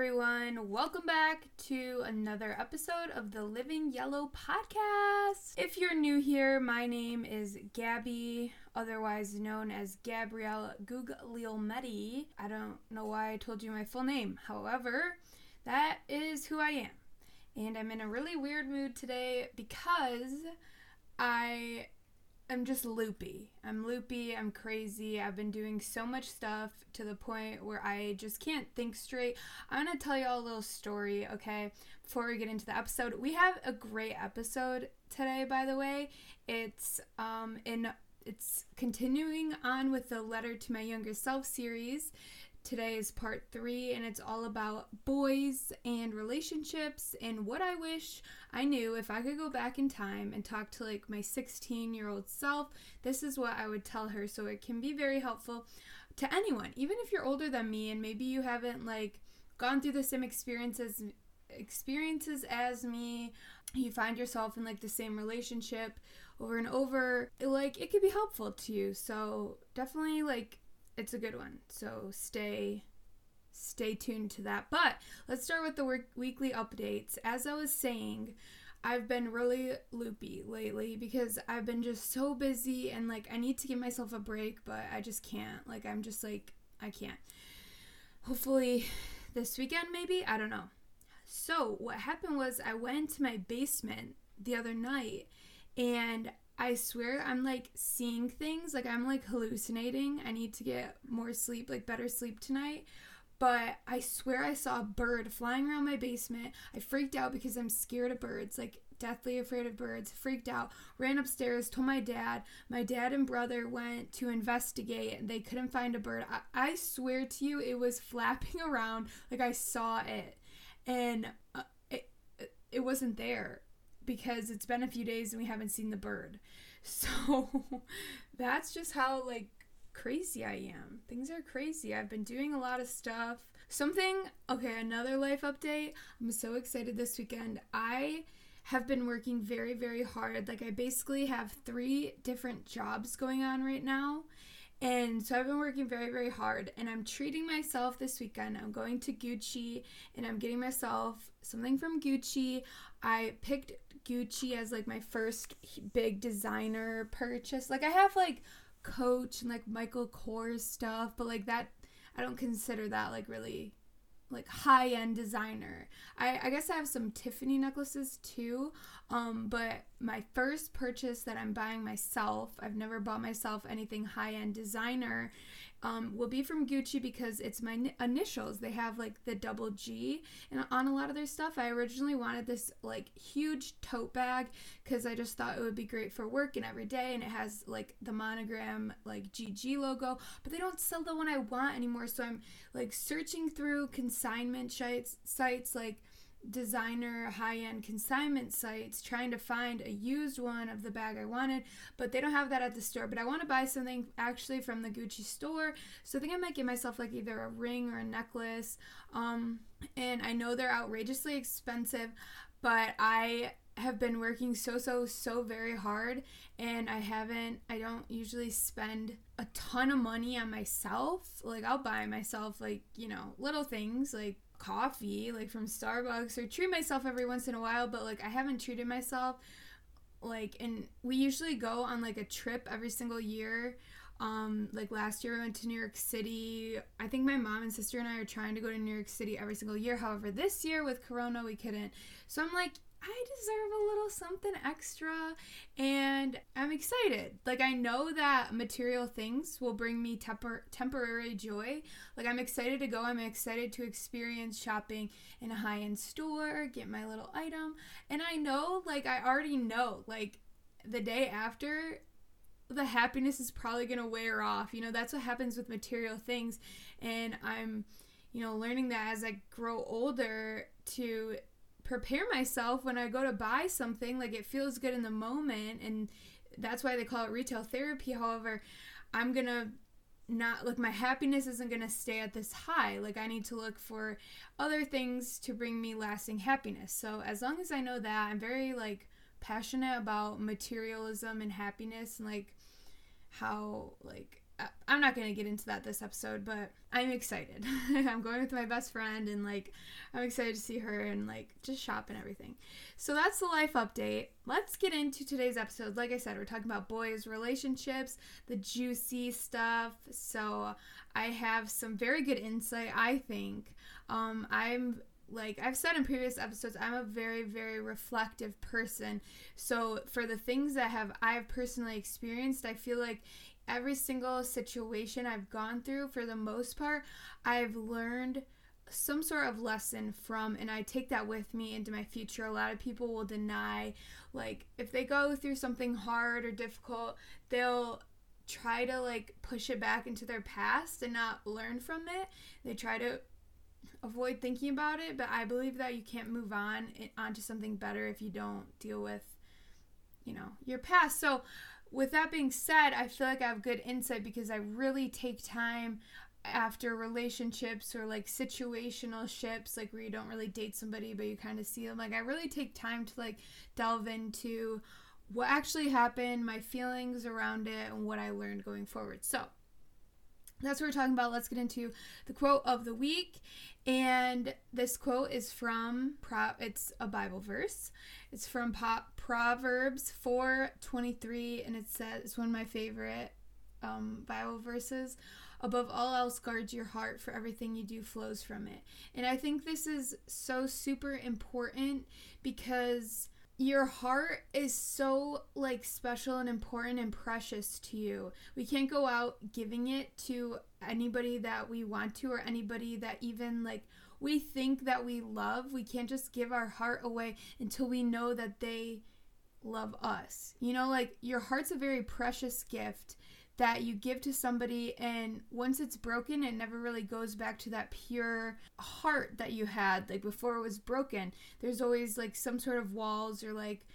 Everyone. Welcome back to another episode of the Living Yellow podcast. If you're new here, my name is Gabby, otherwise known as Gabrielle Guglielmetti. I don't know why I told you my full name. However, that is who I am. And I'm in a really weird mood today because I am just loopy. I'm loopy, I'm crazy. I've been doing so much stuff to the point where I just can't think straight. I'm going to tell you all a little story, okay? Before we get into the episode. We have a great episode today, by the way. It's um in it's continuing on with the letter to my younger self series. Today is part three, and it's all about boys and relationships and what I wish I knew if I could go back in time and talk to like my 16 year old self. This is what I would tell her, so it can be very helpful to anyone, even if you're older than me and maybe you haven't like gone through the same experiences experiences as me you find yourself in like the same relationship over and over like it could be helpful to you so definitely like it's a good one. So stay stay tuned to that. But let's start with the work, weekly updates. As I was saying, I've been really loopy lately because I've been just so busy and like I need to give myself a break, but I just can't. Like I'm just like I can't. Hopefully this weekend maybe, I don't know. So, what happened was I went to my basement the other night and I swear I'm like seeing things, like I'm like hallucinating. I need to get more sleep, like better sleep tonight. But I swear I saw a bird flying around my basement. I freaked out because I'm scared of birds, like deathly afraid of birds. Freaked out, ran upstairs, told my dad. My dad and brother went to investigate and they couldn't find a bird. I, I swear to you, it was flapping around like I saw it. And uh, it, it wasn't there because it's been a few days and we haven't seen the bird. So that's just how like crazy I am. Things are crazy. I've been doing a lot of stuff. Something, okay, another life update. I'm so excited this weekend. I have been working very, very hard. Like, I basically have three different jobs going on right now. And so I've been working very, very hard and I'm treating myself this weekend. I'm going to Gucci and I'm getting myself something from Gucci. I picked Gucci as like my first big designer purchase. Like I have like Coach and like Michael Kors stuff, but like that I don't consider that like really like high end designer. I, I guess I have some Tiffany necklaces too. Um, but my first purchase that I'm buying myself, I've never bought myself anything high end designer, um, will be from Gucci because it's my initials. They have like the double G and on a lot of their stuff. I originally wanted this like huge tote bag because I just thought it would be great for work and every day. And it has like the monogram like GG logo, but they don't sell the one I want anymore. So I'm like searching through consignment sites, sites like designer high end consignment sites trying to find a used one of the bag I wanted, but they don't have that at the store. But I want to buy something actually from the Gucci store. So I think I might get myself like either a ring or a necklace. Um, and I know they're outrageously expensive, but I have been working so so so very hard and I haven't I don't usually spend a ton of money on myself. Like I'll buy myself like, you know, little things like coffee like from Starbucks or treat myself every once in a while, but like I haven't treated myself like and we usually go on like a trip every single year. Um, like last year we went to New York City. I think my mom and sister and I are trying to go to New York City every single year. However, this year with Corona we couldn't. So I'm like, I deserve a little something extra and I'm excited. Like I know that material things will bring me tempor- temporary joy. Like I'm excited to go. I'm excited to experience shopping in a high-end store, get my little item. And I know like I already know like the day after the happiness is probably going to wear off. You know, that's what happens with material things and I'm you know learning that as I grow older to prepare myself when I go to buy something. Like it feels good in the moment, and that's why they call it retail therapy. However, I'm gonna not like my happiness isn't going to stay at this high like i need to look for other things to bring me lasting happiness so as long as i know that i'm very like passionate about materialism and happiness and like how like I'm not going to get into that this episode, but I'm excited. I'm going with my best friend and like I'm excited to see her and like just shop and everything. So that's the life update. Let's get into today's episode. Like I said, we're talking about boys' relationships, the juicy stuff. So I have some very good insight, I think. Um, I'm like I've said in previous episodes, I'm a very, very reflective person. So for the things that have I've personally experienced, I feel like every single situation I've gone through, for the most part, I've learned some sort of lesson from and I take that with me into my future. A lot of people will deny like if they go through something hard or difficult, they'll try to like push it back into their past and not learn from it. They try to avoid thinking about it, but I believe that you can't move on eh, onto something better if you don't deal with you know, your past. So with that being said, I feel like I have good insight because I really take time after relationships or like situational ships, like where you don't really date somebody but you kind of see them. Like, I really take time to like delve into what actually happened, my feelings around it, and what I learned going forward. So, that's what we're talking about. Let's get into the quote of the week. And this quote is from Pro it's a Bible verse. It's from Proverbs 4:23 and it says it's one of my favorite um, Bible verses. Above all else, guard your heart, for everything you do flows from it. And I think this is so super important because your heart is so like special and important and precious to you. We can't go out giving it to anybody that we want to or anybody that even like we think that we love. We can't just give our heart away until we know that they love us. You know, like your heart's a very precious gift that you give to somebody and once it's broken it never really goes back to that pure heart that you had like before it was broken there's always like some sort of walls or like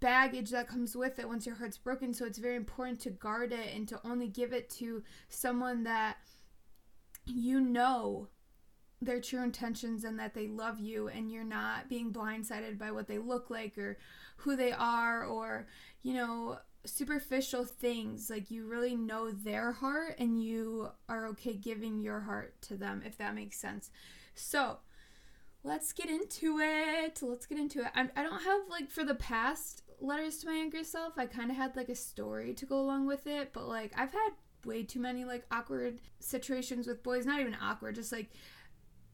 baggage that comes with it once your heart's broken. So it's very important to guard it and to only give it to someone that you know their true intentions and that they love you and you're not being blindsided by what they look like or who they are or you know superficial things. Like you really know their heart and you are okay giving your heart to them if that makes sense. So let's get into it. Let's get into it. I, I don't have like for the past letters to my younger self i kind of had like a story to go along with it but like i've had way too many like awkward situations with boys not even awkward just like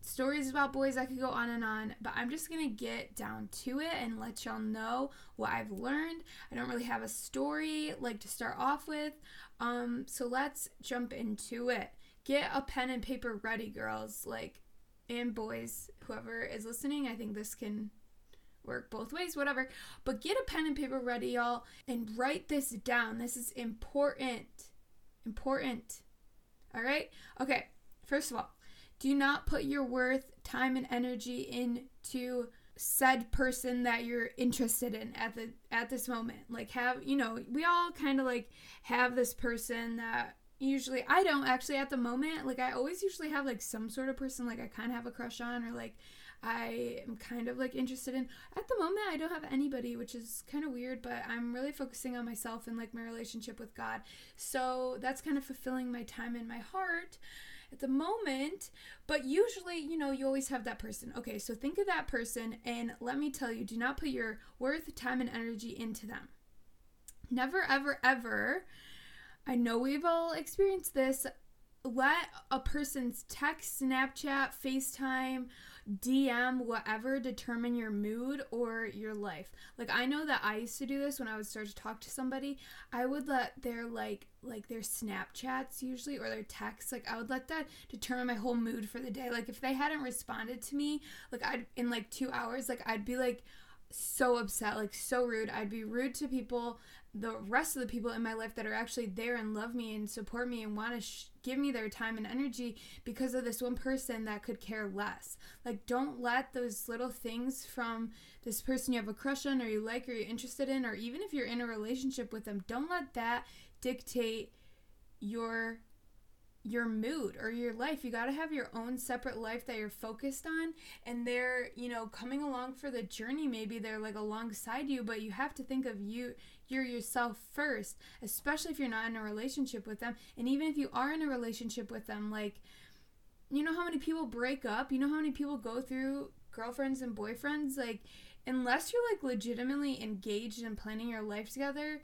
stories about boys. I could go on and on, but I'm just gonna get down to it and let y'all know what I've learned. I don't really have a story like to start off with, um, so let's jump into it. Get a pen and paper ready, girls. Like, and boys, whoever is listening, I think this can work both ways, whatever. But get a pen and paper ready, y'all, and write this down. This is important. Important. All right? Okay, first of all, do not put your worth, time, and energy into said person that you're interested in at the at this moment. Like have you know, we all kind of like have this person that usually I don't actually at the moment. Like I always usually have like some sort of person like I kind of have a crush on or like I am kind of like interested in. At the moment, I don't have anybody, which is kind of weird, but I'm really focusing on myself and like my relationship with God. So that's kind of fulfilling my time in my heart at the moment, but usually, you know, you always have that person. Okay, so think of that person, and let me tell you do not put your worth, time, and energy into them. Never, ever, ever. I know we've all experienced this. Let a person's text, Snapchat, FaceTime, DM, whatever, determine your mood or your life. Like I know that I used to do this when I would start to talk to somebody. I would let their like like their Snapchats usually or their texts, like I would let that determine my whole mood for the day. Like if they hadn't responded to me, like I'd in like two hours, like I'd be like so upset, like so rude. I'd be rude to people, the rest of the people in my life that are actually there and love me and support me and want to sh- give me their time and energy because of this one person that could care less. Like, don't let those little things from this person you have a crush on or you like or you're interested in, or even if you're in a relationship with them, don't let that dictate your your mood or your life. You got to have your own separate life that you're focused on and they're, you know, coming along for the journey. Maybe they're like alongside you, but you have to think of you you're yourself first, especially if you're not in a relationship with them. And even if you are in a relationship with them, like you know how many people break up? You know how many people go through girlfriends and boyfriends like unless you're like legitimately engaged and planning your life together,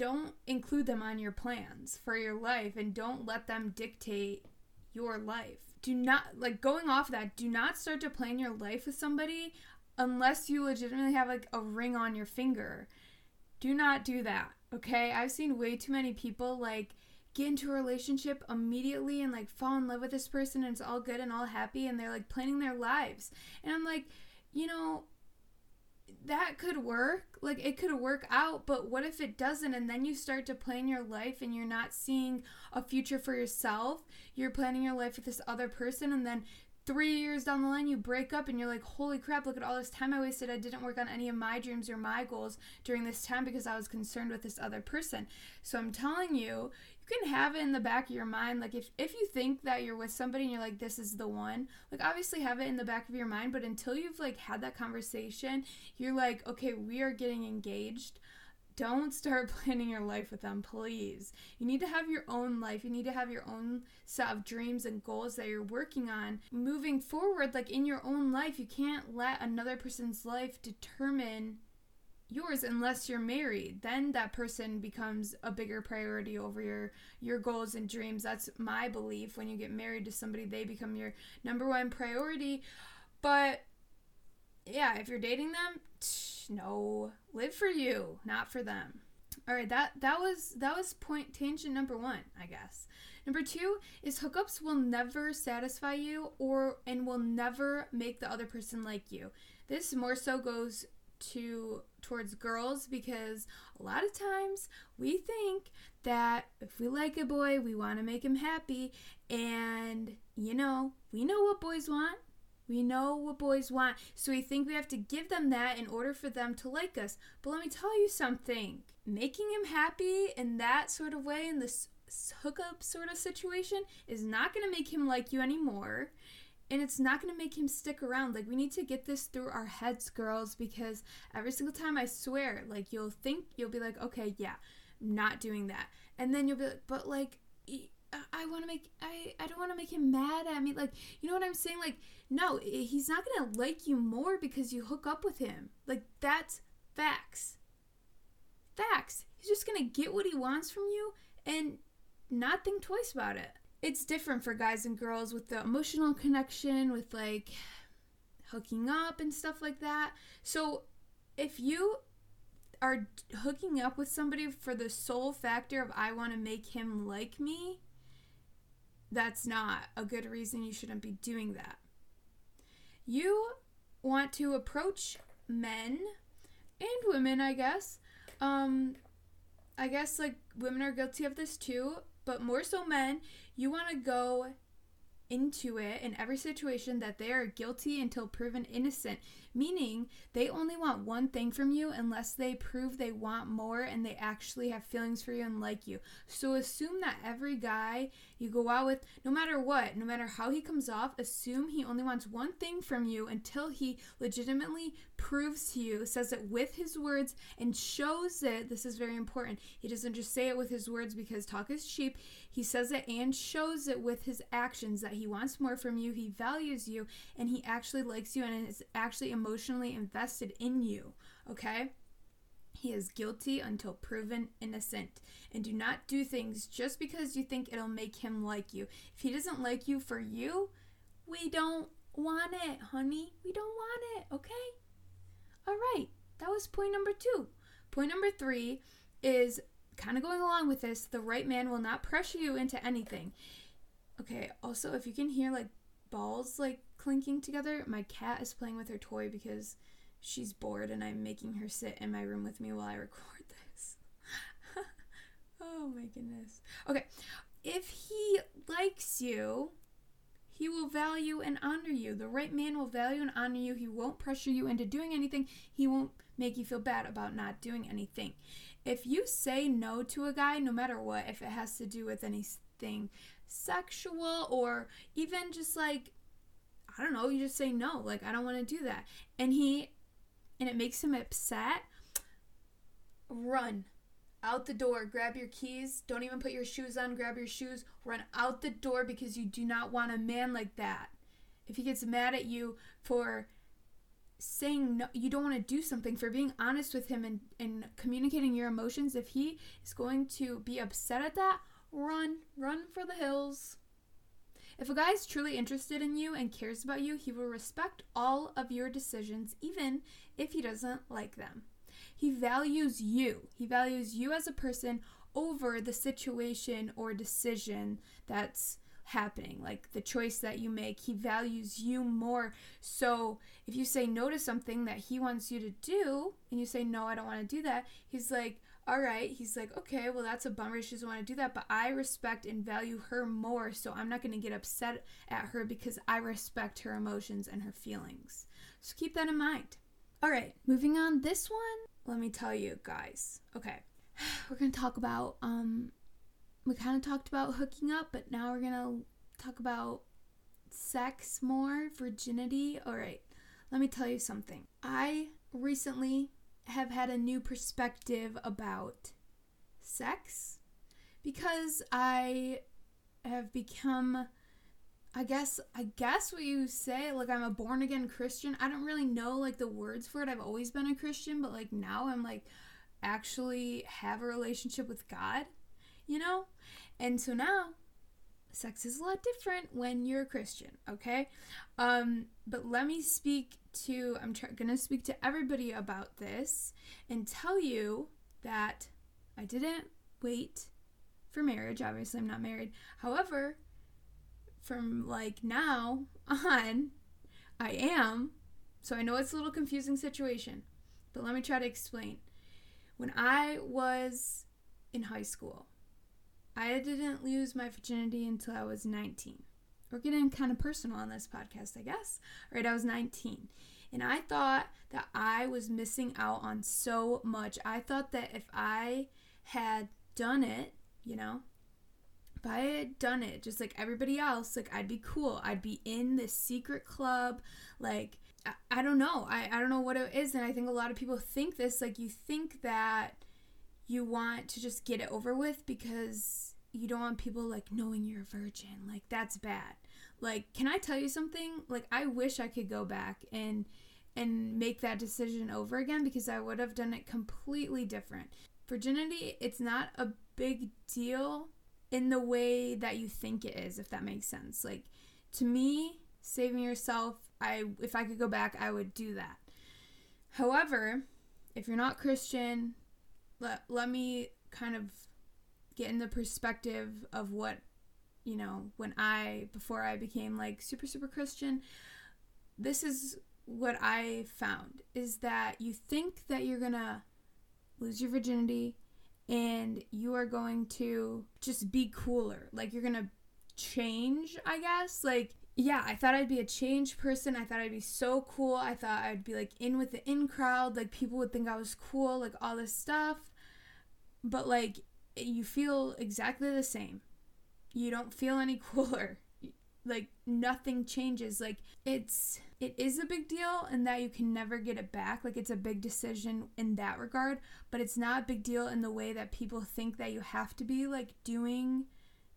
don't include them on your plans for your life and don't let them dictate your life. Do not, like, going off that, do not start to plan your life with somebody unless you legitimately have, like, a ring on your finger. Do not do that, okay? I've seen way too many people, like, get into a relationship immediately and, like, fall in love with this person and it's all good and all happy and they're, like, planning their lives. And I'm like, you know, that could work. Like it could work out, but what if it doesn't? And then you start to plan your life and you're not seeing a future for yourself. You're planning your life with this other person, and then three years down the line you break up and you're like holy crap look at all this time i wasted i didn't work on any of my dreams or my goals during this time because i was concerned with this other person so i'm telling you can have it in the back of your mind like if if you think that you're with somebody and you're like this is the one like obviously have it in the back of your mind but until you've like had that conversation you're like okay we are getting engaged. Don't start planning your life with them please. You need to have your own life. You need to have your own set of dreams and goals that you're working on. Moving forward like in your own life you can't let another person's life determine yours unless you're married. Then that person becomes a bigger priority over your your goals and dreams. That's my belief. When you get married to somebody they become your number one priority. But yeah if you're dating them no. Live for you not for them. All right that that was that was point tangent number one i guess. Number two is hookups will never satisfy you or and will never make the other person like you. This more so goes to towards girls because a lot of times we think that if we like a boy, we want to make him happy and you know, we know what boys want. We know what boys want. So we think we have to give them that in order for them to like us. But let me tell you something. Making him happy in that sort of way in this hookup sort of situation is not going to make him like you anymore and it's not going to make him stick around. Like, we need to get this through our heads, girls, because every single time I swear, like, you'll think, you'll be like, okay, yeah, I'm not doing that. And then you'll be like, but like, I want to make, I, I don't want to make him mad at me. Like, you know what I'm saying? Like, no, he's not going to like you more because you hook up with him. Like, that's facts. Facts. He's just going to get what he wants from you and not think twice about it it's different for guys and girls with the emotional connection, with like hooking up and stuff like that. So if you are hooking up with somebody for the sole factor of I want to make him like me, that's not a good reason you shouldn't be doing that. You want to approach men and women, I guess. Um I guess like women are guilty of this too, but more so men you want to go into it in every situation that they are guilty until proven innocent, meaning they only want one thing from you unless they prove they want more and they actually have feelings for you and like you. So assume that every guy you go out with, no matter what, no matter how he comes off, assume he only wants one thing from you until he legitimately proves to you, says it with his words, and shows it. This is very important. He doesn't just say it with his words because talk is cheap. He says it and shows it with his actions that he wants more from you, he values you, and he actually likes you and is actually emotionally invested in you. Okay? He is guilty until proven innocent. And do not do things just because you think it'll make him like you. If he doesn't like you for you, we don't want it, honey. We don't want it, okay? All right, that was point number two. Point number three is kind of going along with this the right man will not pressure you into anything. Okay, also, if you can hear like balls like clinking together, my cat is playing with her toy because she's bored and I'm making her sit in my room with me while I record this. oh my goodness. Okay, if he likes you, he will value and honor you. The right man will value and honor you. He won't pressure you into doing anything. He won't make you feel bad about not doing anything. If you say no to a guy, no matter what, if it has to do with anything sexual or even just like I don't know, you just say no, like I don't want to do that. And he and it makes him upset. Run out the door, grab your keys, don't even put your shoes on, grab your shoes, run out the door because you do not want a man like that. If he gets mad at you for saying no you don't want to do something for being honest with him and, and communicating your emotions. If he is going to be upset at that run run for the hills. If a guy is truly interested in you and cares about you he will respect all of your decisions even if he doesn't like them. He values you. He values you as a person over the situation or decision that's happening, like the choice that you make. He values you more. So if you say no to something that he wants you to do, and you say, no, I don't want to do that, he's like, all right. He's like, okay, well, that's a bummer. She doesn't want to do that, but I respect and value her more. So I'm not going to get upset at her because I respect her emotions and her feelings. So keep that in mind. All right, moving on. This one, let me tell you guys. Okay, we're going to talk about um we kind of talked about hooking up, but now we're to talk about sex more, virginity. All right, let me tell you something. I recently have had a new perspective about sex because I have become I guess I guess what you say like I'm a born again Christian. I don't really know like the words for it. I've always been a Christian, but like now I'm like actually have a relationship with God you know? And so now sex is a lot different when you're a Christian, okay? Um, but let me speak to, I'm gonna speak to everybody about this and tell you that I didn't wait for marriage. Obviously, I'm not married. However, from like now on, I am. So I know it's a little confusing situation, but let me try to explain. When I was in high school, I didn't lose my virginity until I was 19. We're getting kind of personal on this podcast, I guess. Right, I was 19. And I thought that I was missing out on so much. I thought that if I had done it, you know, if I had done it just like everybody else, like I'd be cool. I'd be in this secret club. Like, I, I don't know. I, I don't know what it is. And I think a lot of people think this. Like, you think that you want to just get it over with because you don't want people like knowing you're a virgin. Like that's bad. Like can I tell you something? Like I wish I could go back and and make that decision over again because I would have done it completely different. Virginity, it's not a big deal in the way that you think it is, if that makes sense. Like to me, saving yourself, I if I could go back, I would do that. However, if you're not Christian, let, let me kind of get in the perspective of what you know when i before i became like super super christian this is what i found is that you think that you're gonna lose your virginity and you are going to just be cooler. Like you're gonna change i guess. Like yeah i thought i'd be a changed person. I thought i'd be so cool. I thought i'd be like in with the in crowd. Like people would think i was cool. Like all this stuff. But like you feel exactly the same. You don't feel any cooler. Like nothing changes. Like it's it is a big deal in that you can never get it back. Like it's a big decision in that regard, but it's not a big deal in the way that people think that you have to be like doing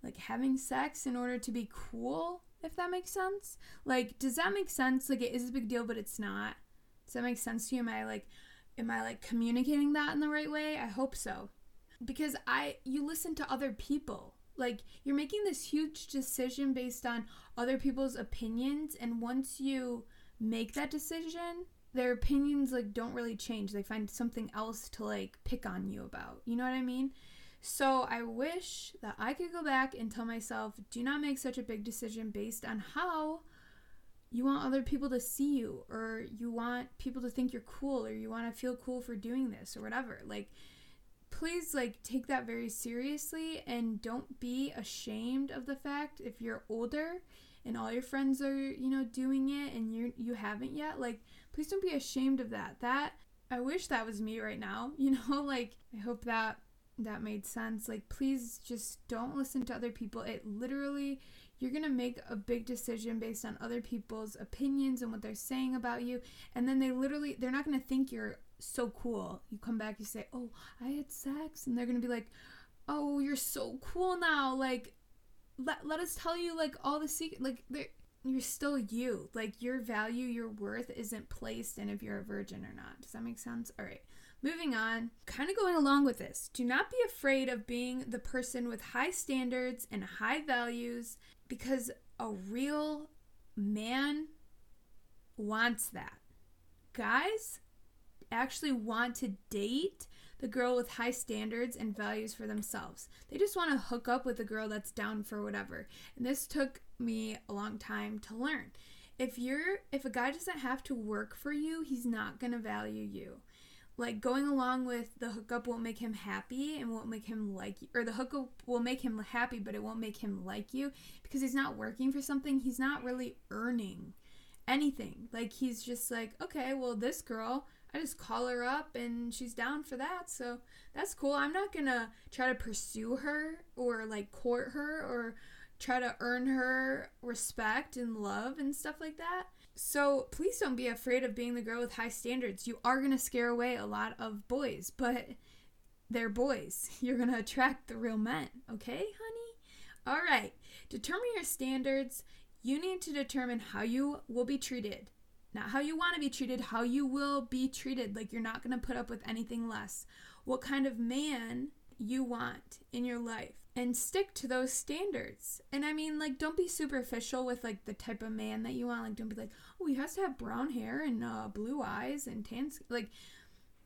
like having sex in order to be cool, if that makes sense. Like does that make sense? Like it is a big deal, but it's not. Does that make sense to you? Am I like am I like communicating that in the right way? I hope so because I you listen to other people. Like you're making this huge decision based on other people's opinions and once you make that decision, their opinions like don't really change. They find something else to like pick on you about. You know what I mean? So I wish that I could go back and tell myself, do not make such a big decision based on how you want other people to see you or you want people to think you're cool or you want to feel cool for doing this or whatever. Like please like take that very seriously and don't be ashamed of the fact if you're older and all your friends are you know doing it and you you haven't yet like please don't be ashamed of that that i wish that was me right now you know like i hope that that made sense. Like, please just don't listen to other people. It literally, you're going to make a big decision based on other people's opinions and what they're saying about you. And then they literally, they're not going to think you're so cool. You come back, you say, Oh, I had sex. And they're to be like, Oh, you're so cool now. Like, let, let us tell you, like, all the secret. Like, you're still you. Like, your value, your worth isn't placed in if you're a virgin or not. Does that make sense? All right. Moving on, kind of going along with this, do not be afraid of being the person with high standards and high values because a real man wants that. Guys actually want to date the girl with high standards and values for themselves. They just want to hook up with a girl that's down for whatever. And this took me a long time to learn. If you're if a guy doesn't have to work for you, he's not going to value you like going along with the hookup won't make him happy and won't make him like you or the hookup will make him happy but it won't make him like you because he's not working for something he's not really earning anything like he's just like okay well this girl i just call her up and she's down for that so that's cool i'm not gonna try to pursue her or like court her or try to earn her respect and love and stuff like that so please don't be afraid of being the girl with high standards. You are going to scare away a lot of boys, but they're boys. You're going to attract the real men, okay, honey? All right. Determine your standards. You need to determine how you will be treated. Not how you want to be treated, how you will be treated. Like you're not going to put up with anything less. What kind of man you want in your life and stick to those standards. And I mean, like, don't be superficial with like the type of man that you want. Like, don't be like, oh, he has to have brown hair and uh, blue eyes and tan. Like,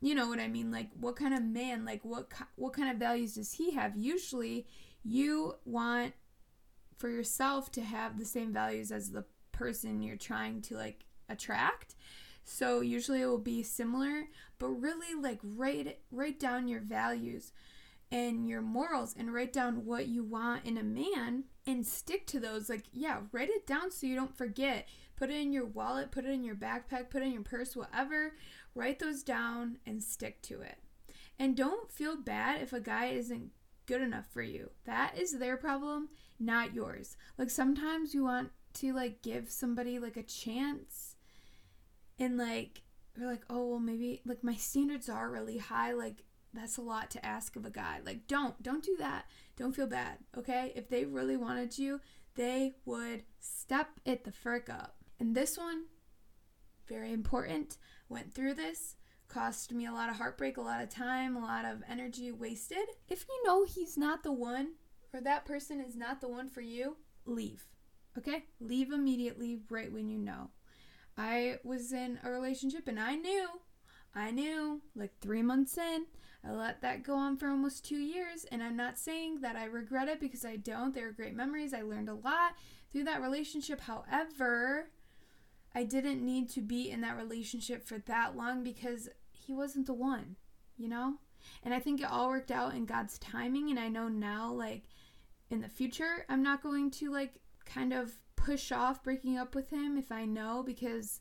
you know what I mean? Like, what kind of man? Like, what what kind of values does he have? Usually, you want for yourself to have the same values as the person you're trying to like attract. So usually it will be similar, but really like write write down your values and your morals and write down what you want in a man and stick to those. Like, yeah, write it down so you don't forget. Put it in your wallet, put it in your backpack, put it in your purse, whatever. Write those down and stick to it. And don't feel bad if a guy isn't good enough for you. That is their problem, not yours. Like sometimes you want to like give somebody like a chance and like you're like, "Oh, well maybe like my standards are really high like that's a lot to ask of a guy. Like, don't, don't do that. Don't feel bad, okay? If they really wanted you, they would step it the frick up. And this one, very important, went through this, cost me a lot of heartbreak, a lot of time, a lot of energy wasted. If you know he's not the one, or that person is not the one for you, leave, okay? Leave immediately, right when you know. I was in a relationship and I knew, I knew, like three months in, I let that go on for almost two years, and I'm not saying that I regret it because I don't. They were great memories. I learned a lot through that relationship. However, I didn't need to be in that relationship for that long because he wasn't the one, you know? And I think it all worked out in God's timing, and I know now, like, in the future, I'm not going to, like, kind of push off breaking up with him if I know because,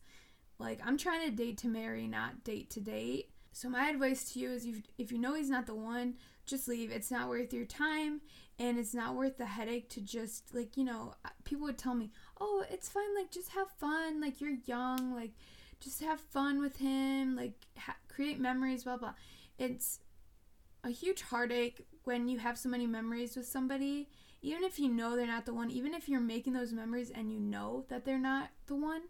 like, I'm trying to date to marry, not date to date. So my advice to you is if, if you know he's not the one, just leave. It's not worth your time and it's not worth the headache to just like, you know, people would tell me, "Oh, it's fine, like just have fun, like you're young, like just have fun with him, like ha- create memories, blah blah." It's a huge heartache when you have so many memories with somebody, even if you know they're not the one, even if you're making those memories and you know that they're not the one,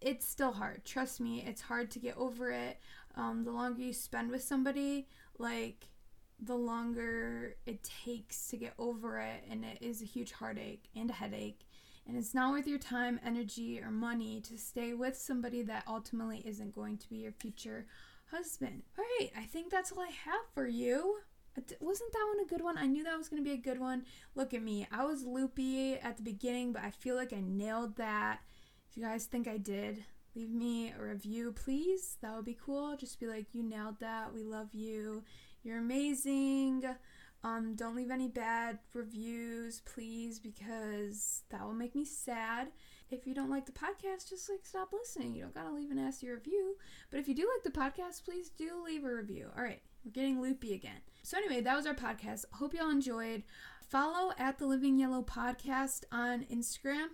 it's still hard. Trust me, it's hard to get over it um, the longer you spend with somebody, like the longer it takes to get over it, and it is a huge heartache and a headache. And it's not worth your time, energy, or money to stay with somebody that ultimately isn't going to be your future husband. All right, I think that's all I have for you. Wasn't that one a good one? I knew that was going to be a good one. Look at me. I was loopy at the beginning, but I feel like I nailed that. If you guys think I did, leave me a review, please. That would be cool. Just be like, you nailed that. We love you. You're amazing. Um, don't leave any bad reviews, please, because that will make me sad. If you don't like the podcast, just like stop listening. You don't gotta leave an nasty review. But if you do like the podcast, please do leave a review. All right, we're getting loopy again. So, anyway, that was our podcast. Hope y'all enjoyed. Follow at the Living Yellow Podcast on Instagram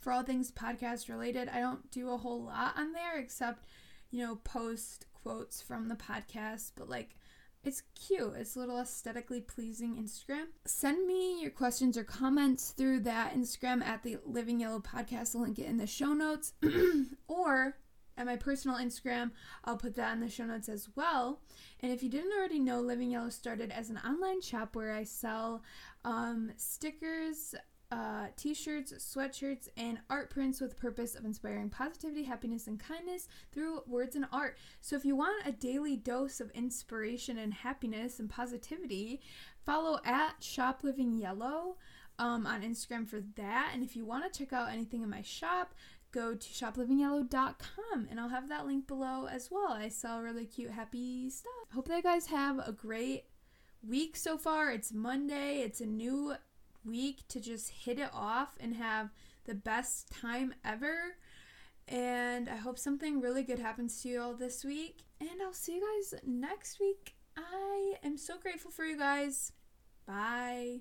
for all things podcast related. I don't do a whole lot on there except, you know, post quotes from the podcast, but like it's cute. It's a little aesthetically pleasing Instagram. Send me your questions or comments through that Instagram at the Living Yellow Podcast. I'll link it in the show notes. or at my personal Instagram, I'll put that in the show notes as well. And if you didn't already know, Living Yellow started as an online shop where I sell um, stickers, uh, t-shirts, sweatshirts, and art prints with the purpose of inspiring positivity, happiness, and kindness through words and art. So if you want a daily dose of inspiration and happiness and positivity, follow at Shop Living Yellow um, on Instagram for that. And if you want to check out anything in my shop, go to shoplivingyellow.com and I'll have that link below as well. I sell really cute, happy stuff. Hope that you guys have a great week so far. It's Monday. It's a new week to just hit it off and have the best time ever. And I hope something really good happens to you all this week. And I'll see you guys next week. I am so grateful for you guys. Bye.